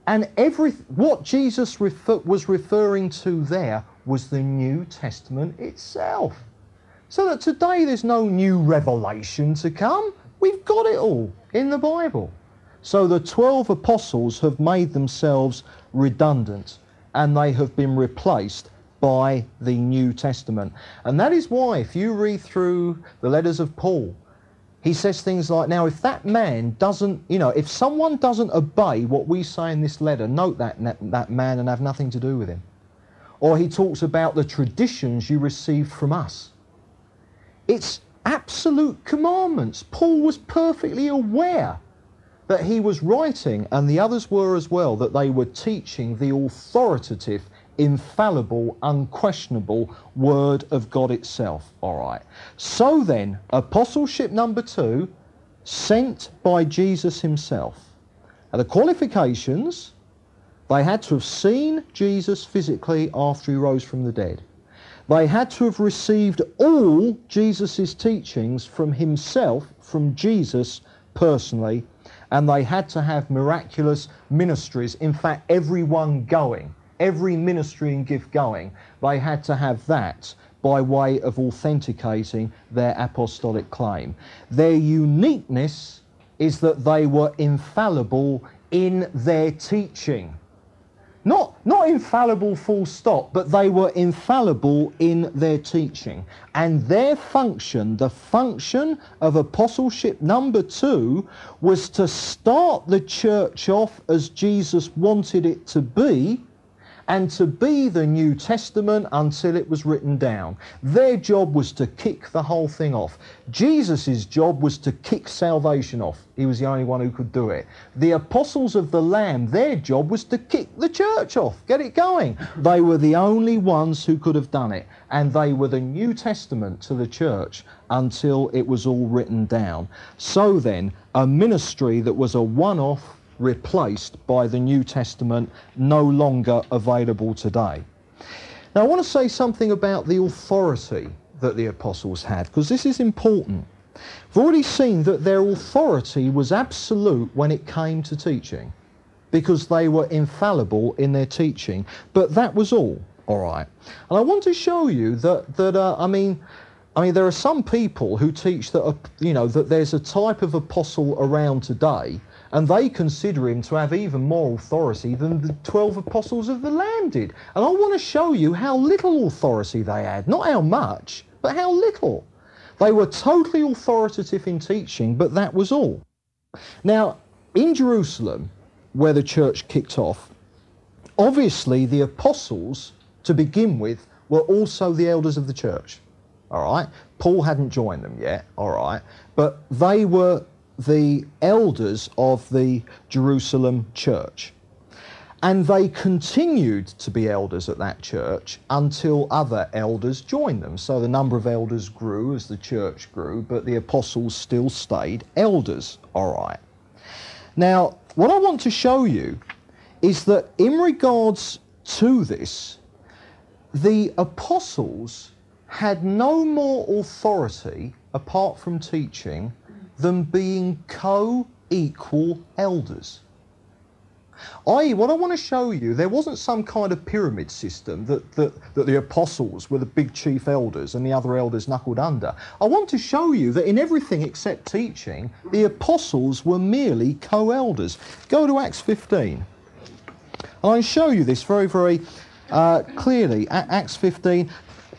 And every, what Jesus refer, was referring to there was the New Testament itself. So that today there's no new revelation to come. We've got it all in the Bible. So the 12 apostles have made themselves redundant and they have been replaced by the New Testament. And that is why, if you read through the letters of Paul, he says things like, now, if that man doesn't, you know, if someone doesn't obey what we say in this letter, note that, that man and have nothing to do with him. Or he talks about the traditions you received from us. It's absolute commandments. Paul was perfectly aware that he was writing, and the others were as well, that they were teaching the authoritative, infallible, unquestionable Word of God itself. All right. So then, apostleship number two, sent by Jesus himself. Now, the qualifications, they had to have seen Jesus physically after he rose from the dead. They had to have received all Jesus' teachings from himself, from Jesus personally, and they had to have miraculous ministries. In fact, everyone going, every ministry and gift going, they had to have that by way of authenticating their apostolic claim. Their uniqueness is that they were infallible in their teaching. Not, not infallible full stop, but they were infallible in their teaching. And their function, the function of apostleship number two, was to start the church off as Jesus wanted it to be and to be the New Testament until it was written down. Their job was to kick the whole thing off. Jesus' job was to kick salvation off. He was the only one who could do it. The apostles of the Lamb, their job was to kick the church off, get it going. They were the only ones who could have done it. And they were the New Testament to the church until it was all written down. So then, a ministry that was a one off replaced by the New Testament, no longer available today. Now, I want to say something about the authority that the apostles had, because this is important. We've already seen that their authority was absolute when it came to teaching, because they were infallible in their teaching. But that was all, all right. And I want to show you that, that uh, I mean, I mean, there are some people who teach that, uh, you know, that there's a type of apostle around today and they consider him to have even more authority than the 12 apostles of the Lamb did. And I want to show you how little authority they had. Not how much, but how little. They were totally authoritative in teaching, but that was all. Now, in Jerusalem, where the church kicked off, obviously the apostles, to begin with, were also the elders of the church. All right? Paul hadn't joined them yet, all right? But they were the elders of the Jerusalem church. And they continued to be elders at that church until other elders joined them. So the number of elders grew as the church grew, but the apostles still stayed elders, all right. Now, what I want to show you is that in regards to this, the apostles had no more authority apart from teaching than being co equal elders. I.e., what I want to show you, there wasn't some kind of pyramid system that, that, that the apostles were the big chief elders and the other elders knuckled under. I want to show you that in everything except teaching, the apostles were merely co elders. Go to Acts 15. And I show you this very, very uh, clearly. At Acts 15.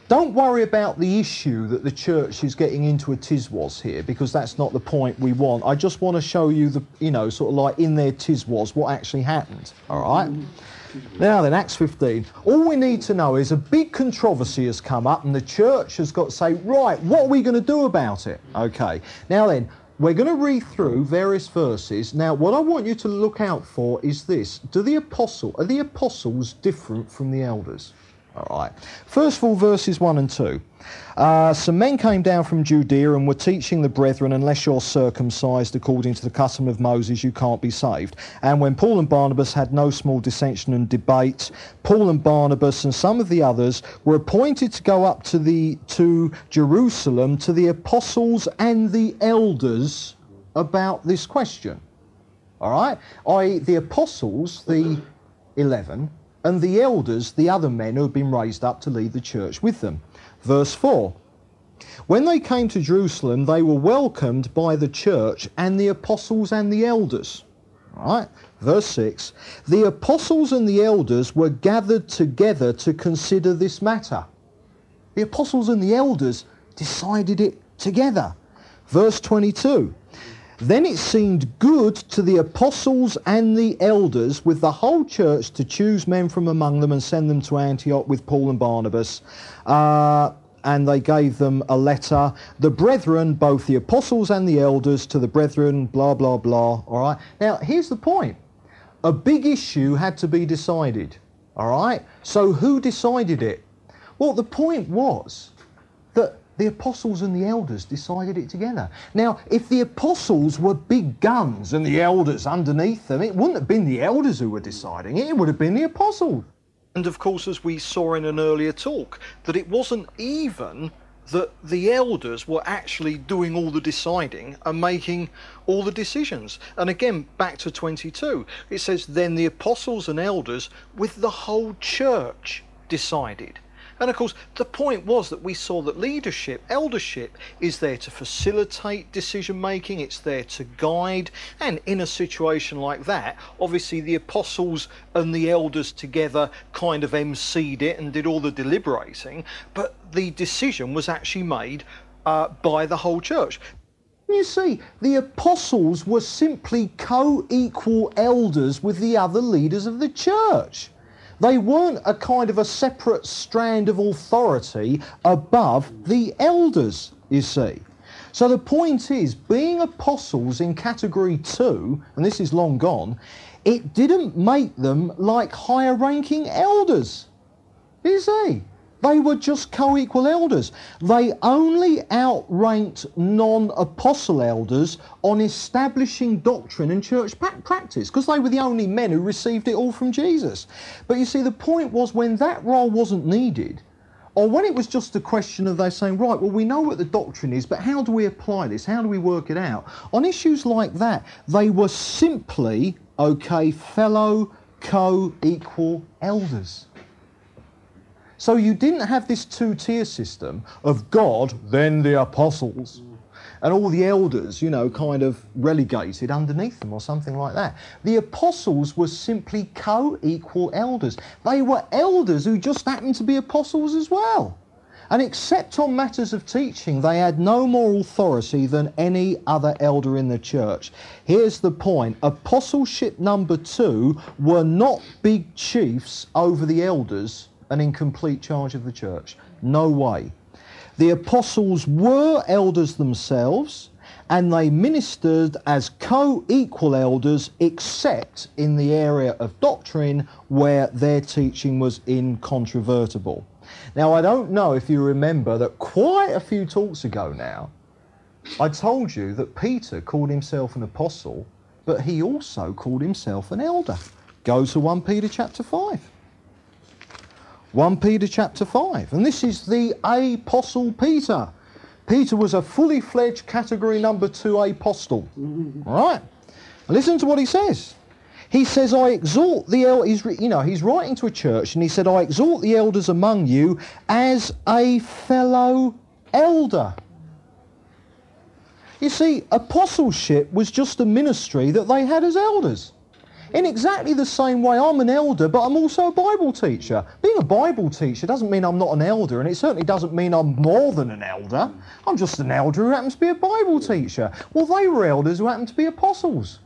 Don't worry about the issue that the church is getting into a tiswas here, because that's not the point we want. I just want to show you the, you know, sort of like in their tiswas what actually happened. All right. Now then, Acts 15. All we need to know is a big controversy has come up, and the church has got to say, right, what are we going to do about it? Okay. Now then, we're going to read through various verses. Now, what I want you to look out for is this: Do the apostle are the apostles different from the elders? All right. First of all, verses 1 and 2. Uh, some men came down from Judea and were teaching the brethren, unless you're circumcised according to the custom of Moses, you can't be saved. And when Paul and Barnabas had no small dissension and debate, Paul and Barnabas and some of the others were appointed to go up to, the, to Jerusalem to the apostles and the elders about this question. All right? I, the apostles, the 11, and the elders, the other men who had been raised up to lead the church with them. Verse 4 When they came to Jerusalem, they were welcomed by the church and the apostles and the elders. Right? Verse 6 The apostles and the elders were gathered together to consider this matter. The apostles and the elders decided it together. Verse 22 then it seemed good to the apostles and the elders with the whole church to choose men from among them and send them to Antioch with Paul and Barnabas. Uh, and they gave them a letter. The brethren, both the apostles and the elders, to the brethren, blah, blah, blah. All right. Now, here's the point a big issue had to be decided. All right. So, who decided it? Well, the point was the apostles and the elders decided it together. Now, if the apostles were big guns and the elders underneath them, it wouldn't have been the elders who were deciding it, it would have been the apostles. And of course, as we saw in an earlier talk, that it wasn't even that the elders were actually doing all the deciding and making all the decisions. And again, back to 22, it says, Then the apostles and elders with the whole church decided. And of course, the point was that we saw that leadership, eldership, is there to facilitate decision making, it's there to guide. And in a situation like that, obviously the apostles and the elders together kind of emceed it and did all the deliberating, but the decision was actually made uh, by the whole church. You see, the apostles were simply co equal elders with the other leaders of the church. They weren't a kind of a separate strand of authority above the elders, you see. So the point is, being apostles in category two, and this is long gone, it didn't make them like higher ranking elders. You see? They were just co equal elders. They only outranked non apostle elders on establishing doctrine and church practice because they were the only men who received it all from Jesus. But you see, the point was when that role wasn't needed, or when it was just a question of they saying, right, well, we know what the doctrine is, but how do we apply this? How do we work it out? On issues like that, they were simply, okay, fellow co equal elders. So you didn't have this two tier system of God, then the apostles, and all the elders, you know, kind of relegated underneath them or something like that. The apostles were simply co equal elders. They were elders who just happened to be apostles as well. And except on matters of teaching, they had no more authority than any other elder in the church. Here's the point apostleship number two were not big chiefs over the elders and in complete charge of the church. No way. The apostles were elders themselves, and they ministered as co equal elders, except in the area of doctrine where their teaching was incontrovertible. Now, I don't know if you remember that quite a few talks ago now, I told you that Peter called himself an apostle, but he also called himself an elder. Go to 1 Peter chapter 5. 1 Peter chapter 5. And this is the apostle Peter. Peter was a fully fledged category number two apostle. Mm-hmm. Right? Listen to what he says. He says, I exhort the elders, you know, he's writing to a church and he said, I exhort the elders among you as a fellow elder. You see, apostleship was just a ministry that they had as elders. In exactly the same way, I'm an elder, but I'm also a Bible teacher. Being a Bible teacher doesn't mean I'm not an elder, and it certainly doesn't mean I'm more than an elder. I'm just an elder who happens to be a Bible teacher. Well, they were elders who happened to be apostles.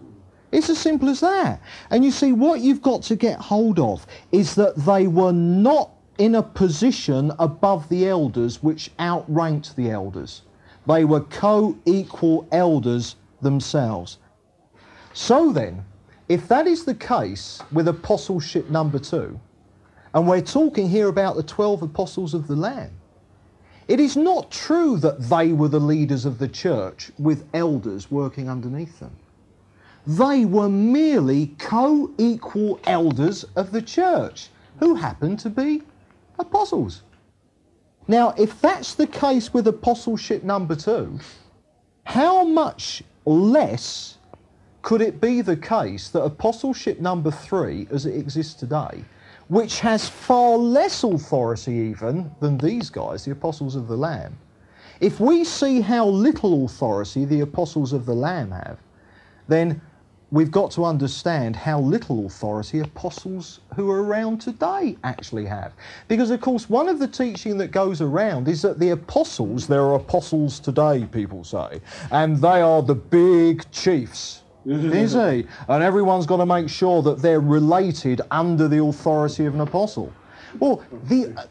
It's as simple as that. And you see, what you've got to get hold of is that they were not in a position above the elders which outranked the elders. They were co equal elders themselves. So then, if that is the case with apostleship number two, and we're talking here about the 12 apostles of the Lamb, it is not true that they were the leaders of the church with elders working underneath them. They were merely co equal elders of the church who happened to be apostles. Now, if that's the case with apostleship number two, how much less could it be the case that apostleship number three, as it exists today, which has far less authority even than these guys, the apostles of the Lamb, if we see how little authority the apostles of the Lamb have, then we've got to understand how little authority apostles who are around today actually have. Because, of course, one of the teaching that goes around is that the apostles, there are apostles today, people say, and they are the big chiefs is he? And everyone's got to make sure that they're related under the authority of an apostle. Well, the,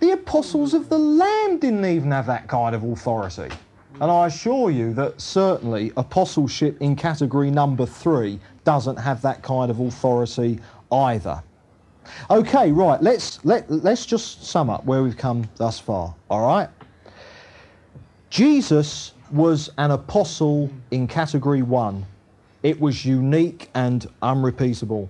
the apostles of the Lamb didn't even have that kind of authority. And I assure you that certainly apostleship in category number three doesn't have that kind of authority either. Okay, right, let's, let, let's just sum up where we've come thus far, all right? Jesus was an apostle in category one it was unique and unrepeatable.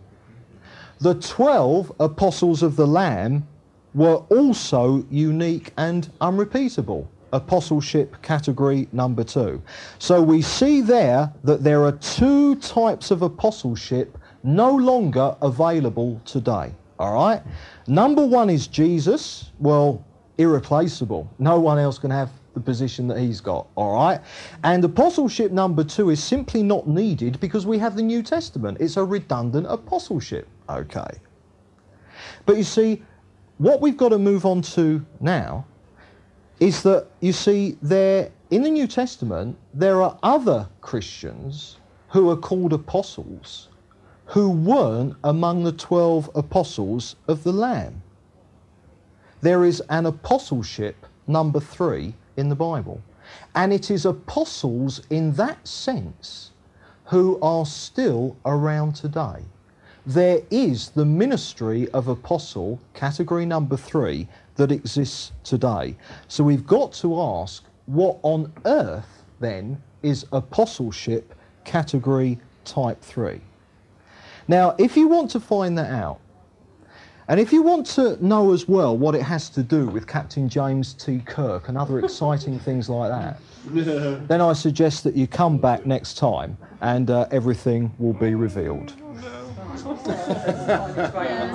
The 12 apostles of the Lamb were also unique and unrepeatable. Apostleship category number two. So we see there that there are two types of apostleship no longer available today. All right? Number one is Jesus. Well, irreplaceable. No one else can have the position that he's got, all right? And apostleship number two is simply not needed because we have the New Testament. It's a redundant apostleship, okay? But you see, what we've got to move on to now is that, you see, there in the New Testament, there are other Christians who are called apostles who weren't among the 12 apostles of the Lamb. There is an apostleship number three in the Bible. And it is apostles in that sense who are still around today. There is the ministry of apostle, category number three, that exists today. So we've got to ask what on earth then is apostleship category type three? Now, if you want to find that out, and if you want to know as well what it has to do with Captain James T. Kirk and other exciting things like that, then I suggest that you come back next time and uh, everything will be revealed.